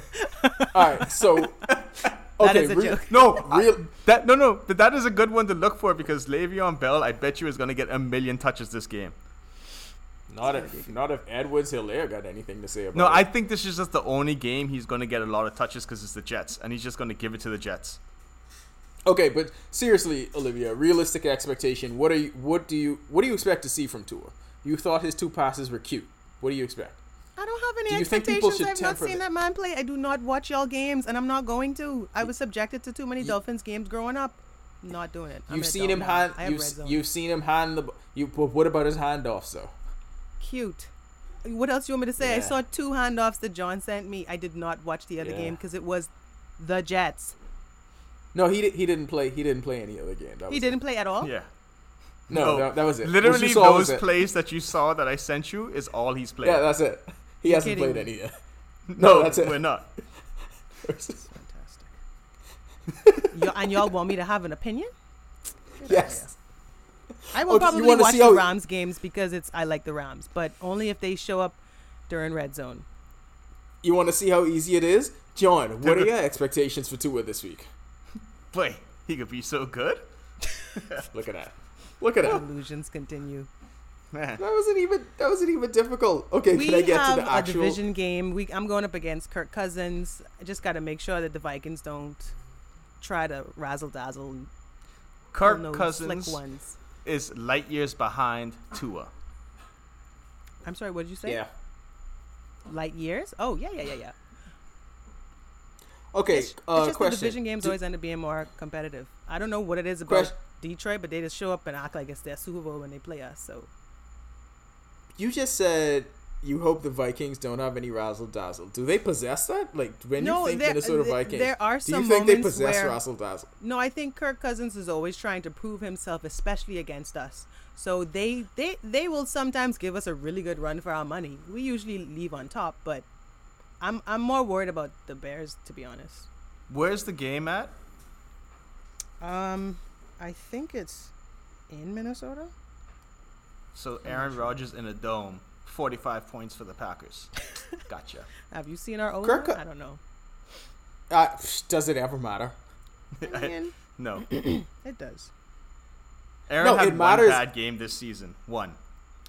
All right. So. Okay, that is a re- joke. No, real, I, that no no that is a good one to look for because Le'Veon Bell, I bet you, is going to get a million touches this game. Not if not if Edwards Helaire got anything to say about no, it. No, I think this is just the only game he's going to get a lot of touches because it's the Jets, and he's just going to give it to the Jets. Okay, but seriously, Olivia, realistic expectation. What are you? What do you? What do you expect to see from Tua? You thought his two passes were cute. What do you expect? I don't have any expectations. I've not seen that man play. I do not watch y'all games, and I'm not going to. I was subjected to too many you, Dolphins games growing up. not doing it. I'm you've seen him hand. You've, you've seen him hand the. You. What about his handoffs though? Cute. What else you want me to say? Yeah. I saw two handoffs that John sent me. I did not watch the other yeah. game because it was the Jets. No, he he didn't play. He didn't play any other game. he didn't it. play at all. Yeah. No, no, that, that was it. Literally, those plays that you saw that I sent you is all he's played. Yeah, that's it. He You're hasn't played any yet. No, no, that's it. We're not. That's fantastic. y- and y'all want me to have an opinion? Get yes. I will oh, probably watch the Rams games because it's I like the Rams, but only if they show up during red zone. You want to see how easy it is, John? What are your expectations for Tua this week? Boy, he could be so good. Look at that. Look at that. Illusions continue. Man. That wasn't even that wasn't even difficult. Okay, we can I get to the actual a division game? We I'm going up against Kirk Cousins. I just got to make sure that the Vikings don't try to razzle dazzle. Kirk Cousins is light years behind Tua. I'm sorry. What did you say? Yeah. Light years? Oh yeah yeah yeah yeah. Okay. It's, uh, it's just question. the division games Do, always end up being more competitive. I don't know what it is about question. Detroit, but they just show up and act like it's their Super Bowl when they play us. So you just said you hope the Vikings don't have any razzle dazzle. Do they possess that? Like when no, you think Minnesota th- Vikings, there are some do you think they possess where, razzle dazzle? No, I think Kirk Cousins is always trying to prove himself, especially against us. So they they they will sometimes give us a really good run for our money. We usually leave on top, but I'm I'm more worried about the Bears to be honest. Where's the game at? Um, I think it's in Minnesota. So Aaron Rodgers in a dome, forty-five points for the Packers. Gotcha. Have you seen our Kirk, I don't know. Uh, does it ever matter? I mean, no. it does. Aaron No, had it one bad game this season. One.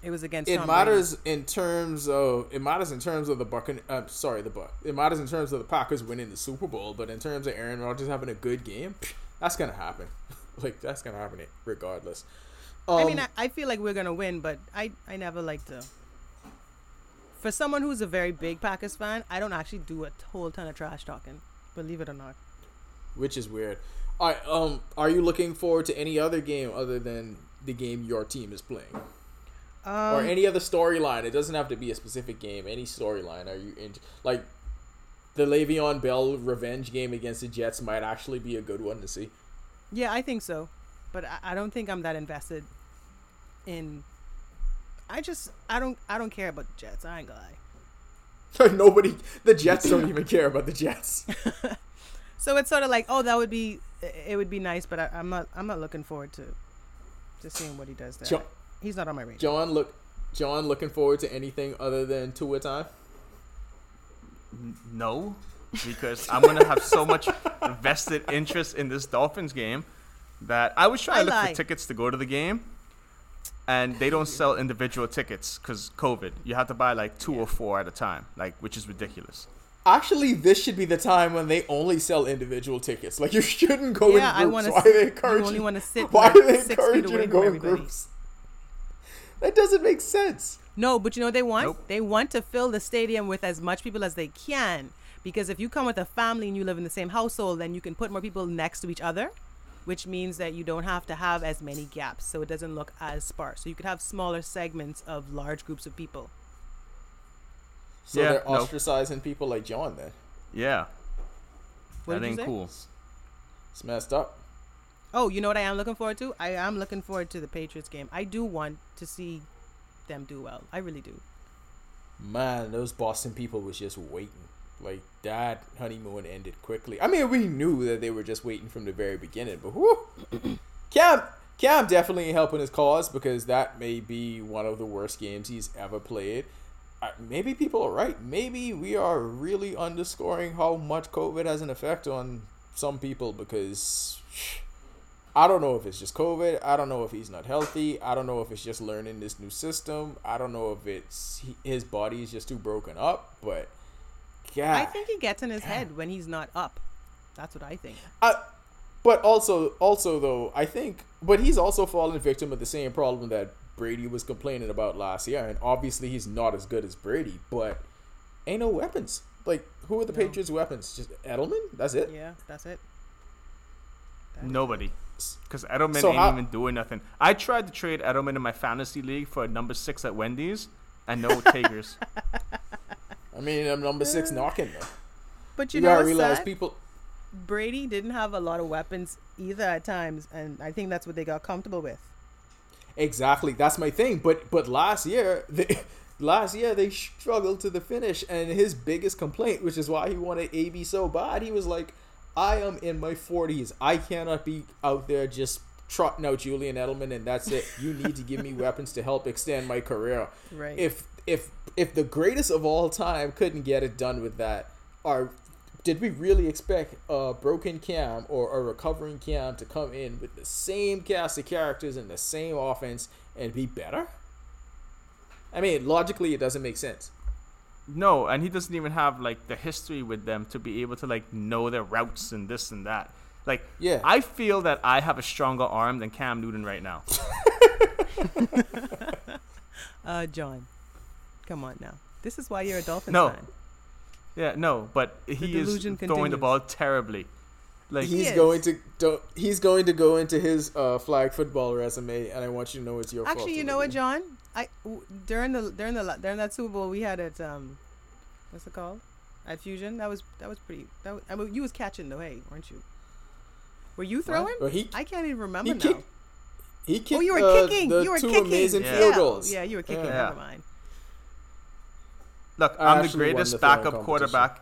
It was against. it Tom matters in terms of it matters in terms of the Buccan. Uh, sorry, the Buck. It matters in terms of the Packers winning the Super Bowl, but in terms of Aaron Rodgers having a good game, that's gonna happen. like that's gonna happen regardless. Um, I mean, I, I feel like we're gonna win, but I I never like to. For someone who's a very big Packers fan, I don't actually do a whole ton of trash talking. Believe it or not. which is weird. All right, um, are you looking forward to any other game other than the game your team is playing, Um, or any other storyline? It doesn't have to be a specific game. Any storyline? Are you in like the Le'Veon Bell revenge game against the Jets? Might actually be a good one to see. Yeah, I think so, but I, I don't think I'm that invested in. I just I don't I don't care about the Jets. I ain't gonna lie. Nobody, the Jets don't even care about the Jets. So it's sort of like, oh, that would be it would be nice, but I, I'm not I'm not looking forward to to seeing what he does there. Jo- He's not on my radar. John, look, John, looking forward to anything other than Tua time. No, because I'm gonna have so much vested interest in this Dolphins game that I was trying I to look lie. for tickets to go to the game, and they don't sell individual tickets because COVID. You have to buy like two or four at a time, like which is ridiculous. Actually, this should be the time when they only sell individual tickets. Like you shouldn't go Yeah, I in groups. wanna Why s- are they you encouraging? only wanna sit, Why like, are they six feet encouraging you away to from go in everybody. groups? That doesn't make sense. No, but you know what they want? Nope. They want to fill the stadium with as much people as they can. Because if you come with a family and you live in the same household, then you can put more people next to each other, which means that you don't have to have as many gaps. So it doesn't look as sparse. So you could have smaller segments of large groups of people. So Yeah, they're no. ostracizing people like John. Then Yeah, What that did you ain't say? cool. it's messed up. Oh, you know what I am looking forward to? I am looking forward to the Patriots game. I do want to see them do well. I really do. Man, those Boston people was just waiting. Like that honeymoon ended quickly. I mean, we knew that they were just waiting from the very beginning, but whoo, Cam, Cam definitely helping his cause because that may be one of the worst games he's ever played. Maybe people are right. Maybe we are really underscoring how much COVID has an effect on some people because I don't know if it's just COVID. I don't know if he's not healthy. I don't know if it's just learning this new system. I don't know if it's he, his body is just too broken up. But yeah, I think he gets in his head when he's not up. That's what I think. I, but also, also though, I think, but he's also fallen victim of the same problem that Brady was complaining about last year, and obviously he's not as good as Brady, but ain't no weapons. Like, who are the No. Patriots' weapons? Just Edelman? That's it. Yeah, that's it. That is Nobody. Because Edelman So ain't how- even doing nothing. I tried to trade Edelman in my fantasy league for a number six at Wendy's, and no takers. I mean, I'm number six knocking though. But You, you, know, gotta realize sad? people. Brady didn't have a lot of weapons either at times, and I think that's what they got comfortable with. Exactly, that's my thing. But but last year, they, last year they struggled to the finish, and his biggest complaint, which is why he wanted AB so bad, he was like, "I am in my 40s. I cannot be out there just trotting out Julian Edelman, and that's it. You need to give me weapons to help extend my career. Right. If if if the greatest of all time couldn't get it done with that, are did we really expect a broken Cam or a recovering Cam to come in with the same cast of characters and the same offense and be better? I mean, logically, it doesn't make sense. No, and he doesn't even have like the history with them to be able to like know their routes and this and that. Like, Yeah. I feel that I have a stronger arm than Cam Newton right now. Uh, John, come on now. This is why you're a Dolphins No. fan. Yeah, no, but he is delusion throwing the ball terribly. Like, he's is. going to do, he's going to go into his uh, flag football resume, and I want you to know it's your fault. Actually, you know what, John? I w- during the during the during that Super Bowl we had at um, what's it called? At Fusion. That was that was pretty. That was, I mean, you was catching though, hey, weren't you? Were you throwing? Well, he I can't even remember he now. kicked. He kicked. oh, you were uh, kicking. The You were two kicking. amazing Yeah. field yeah. goals. Yeah, you were kicking. Yeah. Never mind. Look, I I'm the greatest the backup quarterback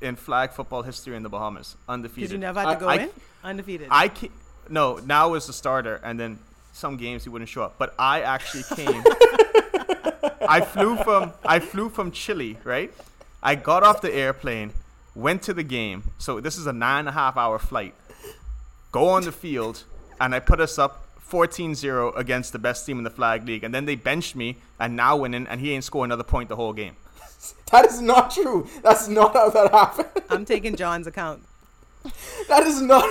in flag football history in the Bahamas, Because undefeated. you never had to go I- in undefeated. I ca- no, now as the starter, and then some games he wouldn't show up. But I actually came. I flew from I flew from Chile, right? I got off the airplane, went to the game. So this is a nine and a half hour flight. Go on the field, and I put us up 14-0 against the best team in the flag league, and then they benched me and now winning, and he ain't score another point the whole game. That is not true. That's not how that happened. I'm taking John's account. That is not.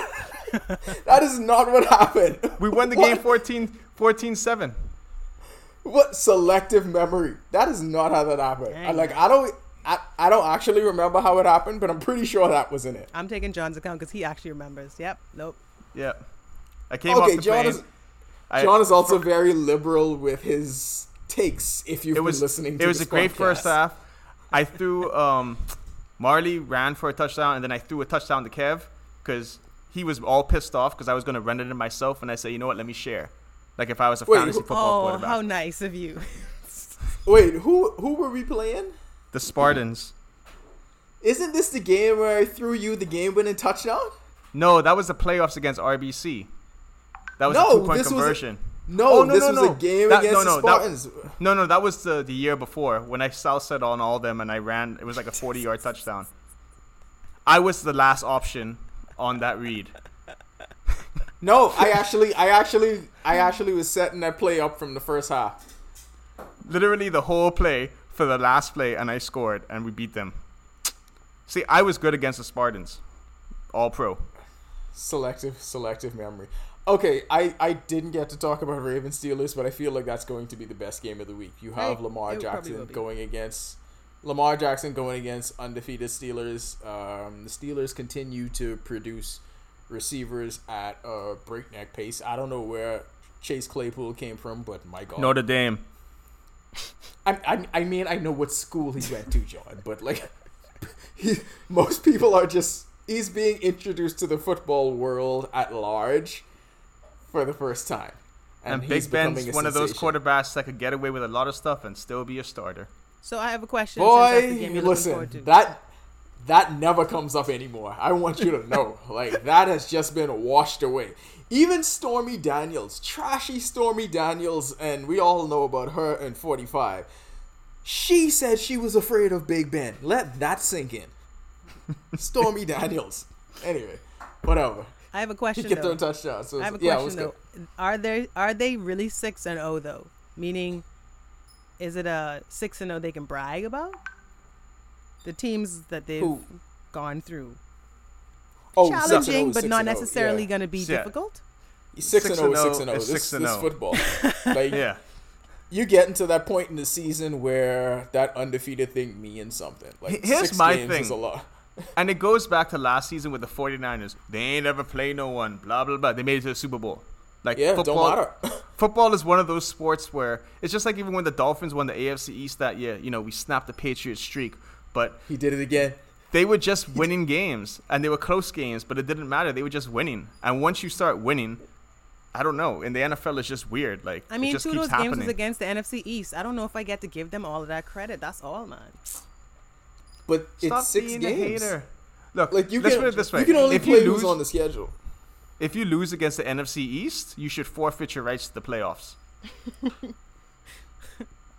that is not what happened. We won the What? game 14 14-7. What selective memory? That is not how that happened. I, Dang. like I don't. I, I don't actually remember how it happened, but I'm pretty sure that was in it. I'm taking John's account because he actually remembers. Yep. Nope. Yep. I came Okay, off the John plane. is I- John is also very liberal with his takes. If you've it was been listening, to it was this a great first half. I threw um, Marley ran for a touchdown, and then I threw a touchdown to Kev because he was all pissed off because I was going to run it in myself, and I said, you know what, let me share. Like if I was a Wait, fantasy who- football Oh, quarterback. how nice of you. Wait, who who were we playing? the Spartans. Isn't this the game where I threw you the game-winning touchdown? No, that was the playoffs against RBC. That was No, a two-point this was a- conversion. No, Oh, no, this no, was no. a game That- against no, the no, that- Spartans. No, no, that was the, the year before when I set on all them and I ran. It was like a 40 yard touchdown. I was the last option on that read. No, I actually, I actually, I actually was setting that play up from the first half. Literally the whole play for the last play, and I scored, and we beat them. See, I was good against the Spartans, all pro. Selective, selective memory. Okay, I, I didn't get to talk about Ravens Steelers, but I feel like that's going to be the best game of the week. You have Hey, Lamar Jackson going against Lamar Jackson going against undefeated Steelers. Um, the Steelers continue to produce receivers at a breakneck pace. I don't know where Chase Claypool came from, but my God, Notre Dame. I, I, I mean, I know what school he went to, John, but like, he, most people are just he's being introduced to the football world at large for the first time, And, he's Big Ben's becoming a one of those quarterbacks that could get away with a lot of stuff and still be a starter. So I have a question. since that's the Boy, game listen, that that never comes up anymore. I want you to know, like that has just been washed away. Even Stormy Daniels, trashy Stormy Daniels, and we all know about her in 45. She said she was afraid of Big Ben. Let that sink in. Stormy Daniels. Anyway, whatever. I have a He question. kept though. throwing touchdowns. So I have a yeah, question let's though. Are they are they really six and zero though? Meaning, is it a six and zero they can brag about? The teams that they've Who? gone through, Oh, six and oh challenging oh, but not oh, necessarily yeah. going to be Yeah. difficult. Six and Six oh, and is six oh and oh. This, six and this oh. football. Like Yeah. you get into that point in the season where that undefeated thing means something. Like Here's six my games thing. is a lot. And it goes back to last season with the 49ers. They ain't ever played no one, blah, blah, blah. They made it to the Super Bowl. Like, Yeah, football, don't matter. football is one of those sports where it's just like even when the Dolphins won the AFC East that year, you know, we snapped the Patriots streak, but he did it again. they were just winning games and they were close games, but it didn't matter. They were just winning. And once you start winning, I don't know. In the NFL, it's just weird. Like, I mean, it just two of those happening. games was against the NFC East. I don't know if I get to give them all of that credit. That's all, man. But Stop it's six being games. a hater. Look, Like you let's can, put it this way: you can only if play you lose, on the schedule. if you lose against the NFC East, you should forfeit your rights to the playoffs.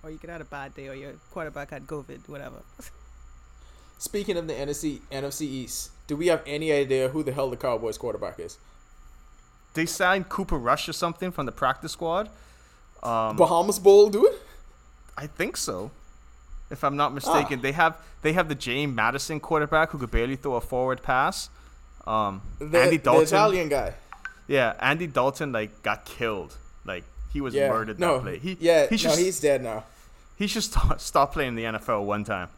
Or you could have a bad day, or your quarterback had COVID, whatever. Speaking of the NFC NFC East, do we have any idea who the hell the Cowboys quarterback is? They signed Cooper Rush or something from the practice squad. Um, Bahamas Bowl, dude. I think so, if I'm not mistaken. Ah. They have they have the James Madison quarterback who could barely throw a forward pass. Um, The, Andy the Italian guy. yeah, Andy Dalton like got killed. Like he was Yeah, murdered no, that play. He, yeah, he should no, he's dead now. he should stop, stop playing the NFL one time.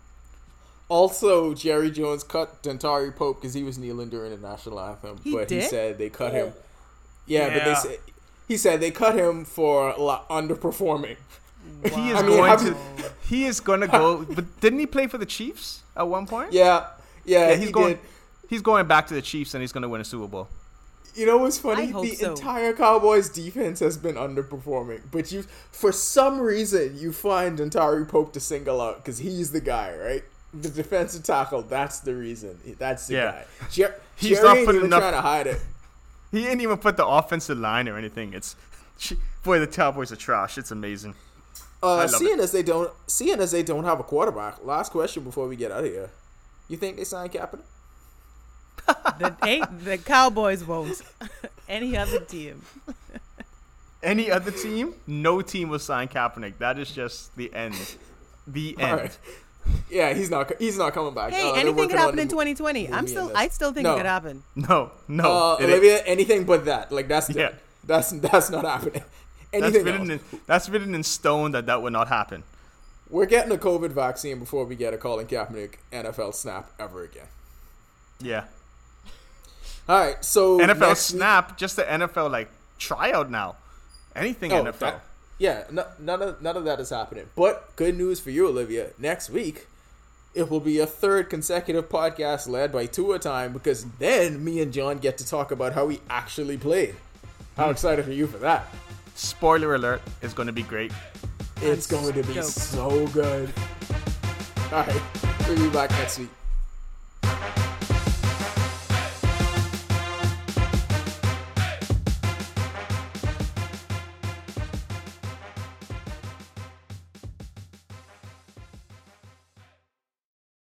Also, Jerry Jones cut Dontari Pope because he was kneeling during the national anthem, He but he said they cut him. Yeah, but they said he said they cut him for lo- underperforming. He is I mean, going to you- he is going to go. but didn't he play for the Chiefs at one point? Yeah, yeah, Yeah, he he's going. did. He's going back to the Chiefs and he's going to win a Super Bowl. You know what's funny? The so. entire Cowboys defense has been underperforming, but you, for some reason, you find Dontari Pope to single out because he's the guy, right? The defensive tackle. That's the reason. That's the Yeah. guy. Jer- He's Jerry not ain't putting even enough- trying to hide it. He didn't even put the offensive line or anything. It's boy, the Cowboys are trash. It's amazing. I Uh, love seeing as they don't, seeing as they don't have a quarterback. Last question before we get out of here. You think they signed Kaepernick? The, ain't, the Cowboys won't. Any other team. any other team, no team will sign Kaepernick. That is just the end. The All end. right. Yeah, he's not. He's not coming back. Hey, Uh, they're anything could happen in 2020. I'm still, I still think No. it could happen. No, no. Uh, it ain't. Olivia, anything but that. Like that's Yeah. that's that's not happening. That's written in, that's written in stone that that would not happen. We're getting a COVID vaccine before we get a Colin Kaepernick NFL snap ever again. Yeah. All right, so NFL next week- snap, just the NFL like tryout now. Anything Oh, NFL. that- yeah, no, none of none of that is happening. But good news for you, Olivia. Next week, it will be a third consecutive podcast led by Tua time because then me and John get to talk about how he actually played. How Hmm. excited are you for that? spoiler alert, is going to be great. It's going to be so good. All right, we'll be back next week.